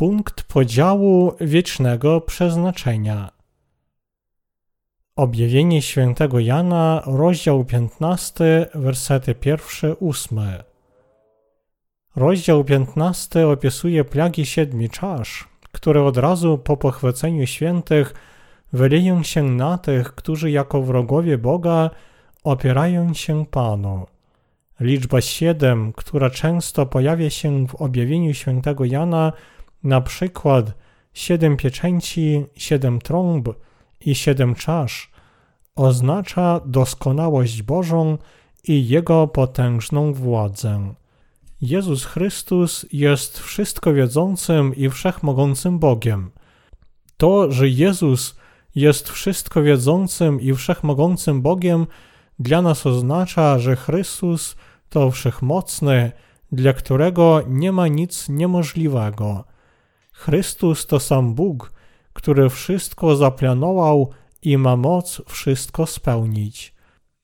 Punkt podziału wiecznego przeznaczenia. Objawienie świętego Jana, rozdział 15, wersety 1-8. Rozdział 15 opisuje plagi siedmiu czasz, które od razu po pochwyceniu świętych wyleją się na tych, którzy jako wrogowie Boga opierają się Panu. Liczba siedem, która często pojawia się w objawieniu świętego Jana, na przykład siedem pieczęci, siedem trąb i siedem czasz, oznacza doskonałość Bożą i Jego potężną władzę. Jezus Chrystus jest wszystko wiedzącym i wszechmogącym Bogiem. To, że Jezus jest wszystko wiedzącym i wszechmogącym Bogiem, dla nas oznacza, że Chrystus to wszechmocny, dla którego nie ma nic niemożliwego. Chrystus to sam Bóg, który wszystko zaplanował i ma moc wszystko spełnić.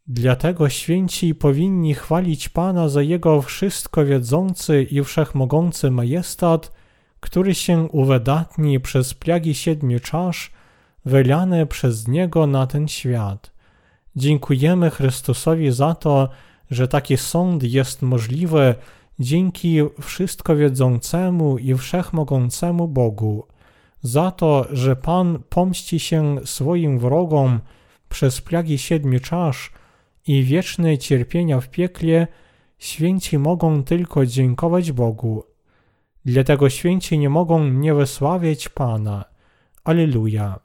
Dlatego święci powinni chwalić Pana za Jego wszystko wiedzący i wszechmogący majestat, który się uwydatni przez plagi siedmiu czasz, wylane przez Niego na ten świat. Dziękujemy Chrystusowi za to, że taki sąd jest możliwy dzięki wszystko wiedzącemu i wszechmogącemu Bogu, za to, że Pan pomści się swoim wrogom przez plagi siedmiu czasz i wieczne cierpienia w piekle, święci mogą tylko dziękować Bogu. Dlatego święci nie mogą nie wysławiać Pana. Alleluja.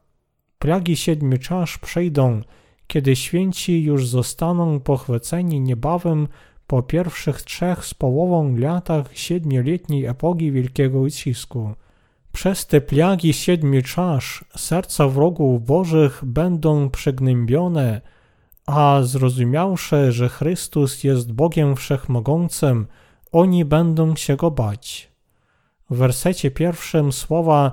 Plagi siedmiu czasz przejdą, kiedy święci już zostaną pochwyceni niebawem po pierwszych trzech z połową latach siedmioletniej epoki wielkiego ucisku. Przez te plagi siedmiu czasz serca wrogów bożych będą przygnębione, a zrozumiawszy, że Chrystus jest Bogiem Wszechmogącym, oni będą się go bać. W wersecie pierwszym słowa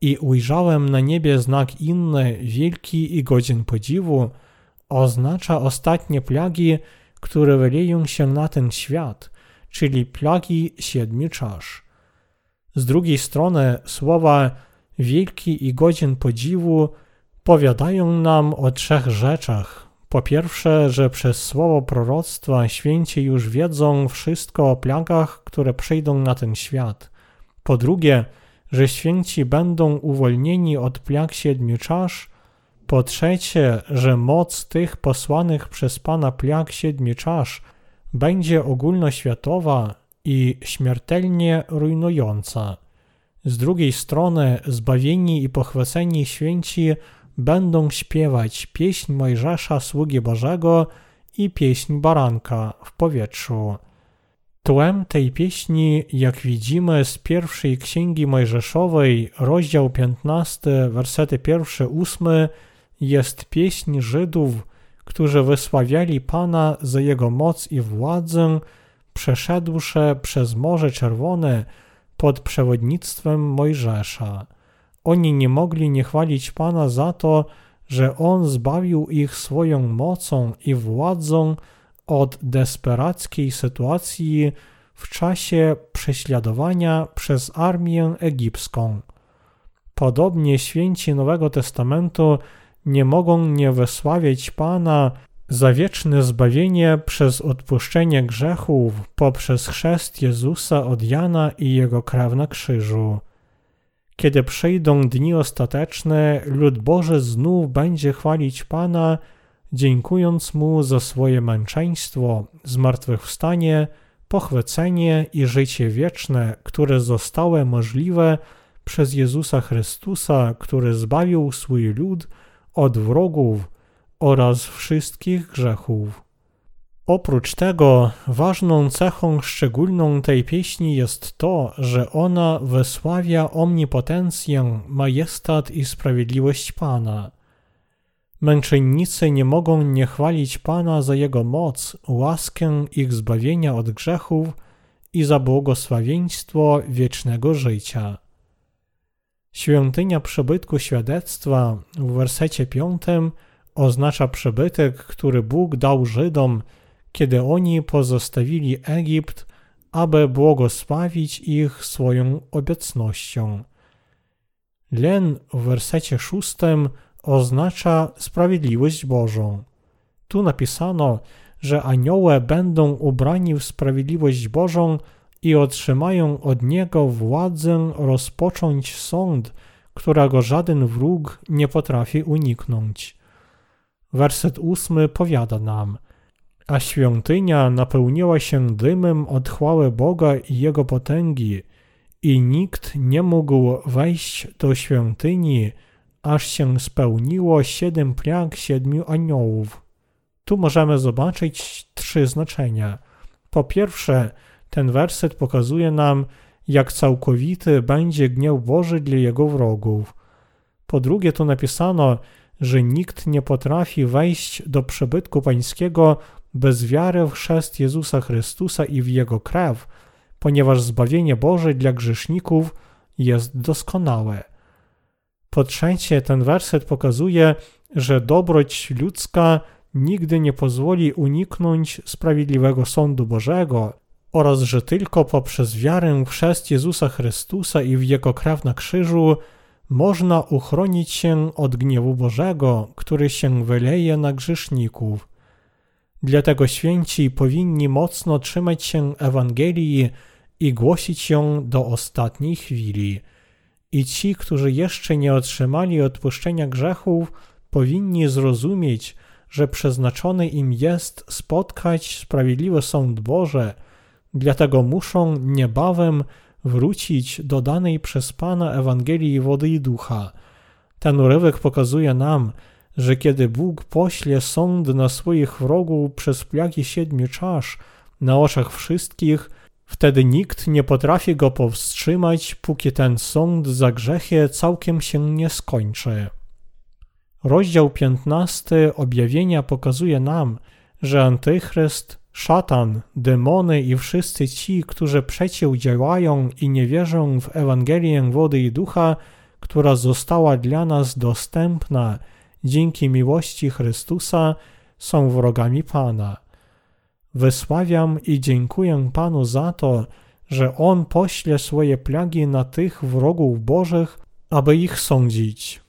i ujrzałem na niebie znak inny, wielki i godzien podziwu, oznacza ostatnie plagi, które wyleją się na ten świat, czyli plagi siedmiu czasz. Z drugiej strony słowa wielki i godzien podziwu powiadają nam o trzech rzeczach. Po pierwsze, że przez słowo proroctwa święci już wiedzą wszystko o plagach, które przyjdą na ten świat. Po drugie, że święci będą uwolnieni od plag siedmiu czasz. Po trzecie, że moc tych posłanych przez Pana plag siedmiu czasz będzie ogólnoświatowa i śmiertelnie rujnująca. Z drugiej strony, zbawieni i pochwyceni święci będą śpiewać pieśń Mojżesza, sługi Bożego i pieśń Baranka w powietrzu. Tłem tej pieśni, jak widzimy z pierwszej księgi Mojżeszowej, rozdział 15, wersety 1-8, jest pieśń Żydów, którzy wysławiali Pana za Jego moc i władzę, przeszedłszy przez Morze Czerwone pod przewodnictwem Mojżesza. Oni nie mogli nie chwalić Pana za to, że On zbawił ich swoją mocą i władzą od desperackiej sytuacji w czasie prześladowania przez armię egipską. Podobnie święci Nowego Testamentu nie mogą nie wysławiać Pana za wieczne zbawienie przez odpuszczenie grzechów poprzez chrzest Jezusa od Jana i Jego krew na krzyżu. Kiedy przyjdą dni ostateczne, lud Boży znów będzie chwalić Pana, dziękując Mu za swoje męczeństwo, zmartwychwstanie, pochwycenie i życie wieczne, które zostały możliwe przez Jezusa Chrystusa, który zbawił swój lud od wrogów oraz wszystkich grzechów. Oprócz tego ważną cechą szczególną tej pieśni jest to, że ona wysławia omnipotencję, majestat i sprawiedliwość Pana. Męczennicy nie mogą nie chwalić Pana za Jego moc, łaskę ich zbawienia od grzechów i za błogosławieństwo wiecznego życia. Świątynia przybytku świadectwa w wersecie piątym oznacza przybytek, który Bóg dał Żydom, kiedy oni pozostawili Egipt, aby błogosławić ich swoją obecnością. Len w wersecie szóstym oznacza sprawiedliwość Bożą. Tu napisano, że anioły będą ubrani w sprawiedliwość Bożą i otrzymają od Niego władzę rozpocząć sąd, którego żaden wróg nie potrafi uniknąć. Werset ósmy powiada nam, a świątynia napełniła się dymem od chwały Boga i Jego potęgi, i nikt nie mógł wejść do świątyni, aż się spełniło siedem plag siedmiu aniołów. Tu możemy zobaczyć trzy znaczenia. Po pierwsze, ten werset pokazuje nam, jak całkowity będzie gniew Boży dla jego wrogów. Po drugie, tu napisano, że nikt nie potrafi wejść do przybytku pańskiego bez wiary w chrzest Jezusa Chrystusa i w Jego krew, ponieważ zbawienie Boże dla grzeszników jest doskonałe. Po trzecie, ten werset pokazuje, że dobroć ludzka nigdy nie pozwoli uniknąć sprawiedliwego sądu Bożego oraz że tylko poprzez wiarę w chrzest Jezusa Chrystusa i w Jego krew na krzyżu można uchronić się od gniewu Bożego, który się wyleje na grzeszników. Dlatego święci powinni mocno trzymać się Ewangelii i głosić ją do ostatniej chwili. I ci, którzy jeszcze nie otrzymali odpuszczenia grzechów, powinni zrozumieć, że przeznaczony im jest spotkać sprawiedliwy sąd Boże, dlatego muszą niebawem wrócić do danej przez Pana Ewangelii wody i ducha. Ten urywek pokazuje nam, że kiedy Bóg pośle sąd na swoich wrogów przez plagi siedmiu czasz na oczach wszystkich, wtedy nikt nie potrafi go powstrzymać, póki ten sąd za grzechy całkiem się nie skończy. Rozdział 15 objawienia pokazuje nam, że Antychryst, szatan, demony i wszyscy ci, którzy przeciwdziałają i nie wierzą w Ewangelię wody i ducha, która została dla nas dostępna dzięki miłości Chrystusa, są wrogami Pana. Wysławiam i dziękuję Panu za to, że On pośle swoje plagi na tych wrogów Bożych, aby ich sądzić.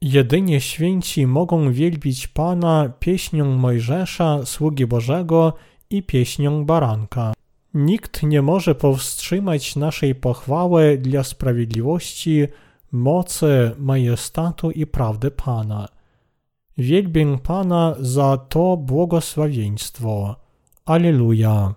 Jedynie święci mogą wielbić Pana pieśnią Mojżesza, sługi Bożego i pieśnią Baranka. Nikt nie może powstrzymać naszej pochwały dla sprawiedliwości, mocy, majestatu i prawdy Pana. Wielbię Pana za to błogosławieństwo. Aleluja.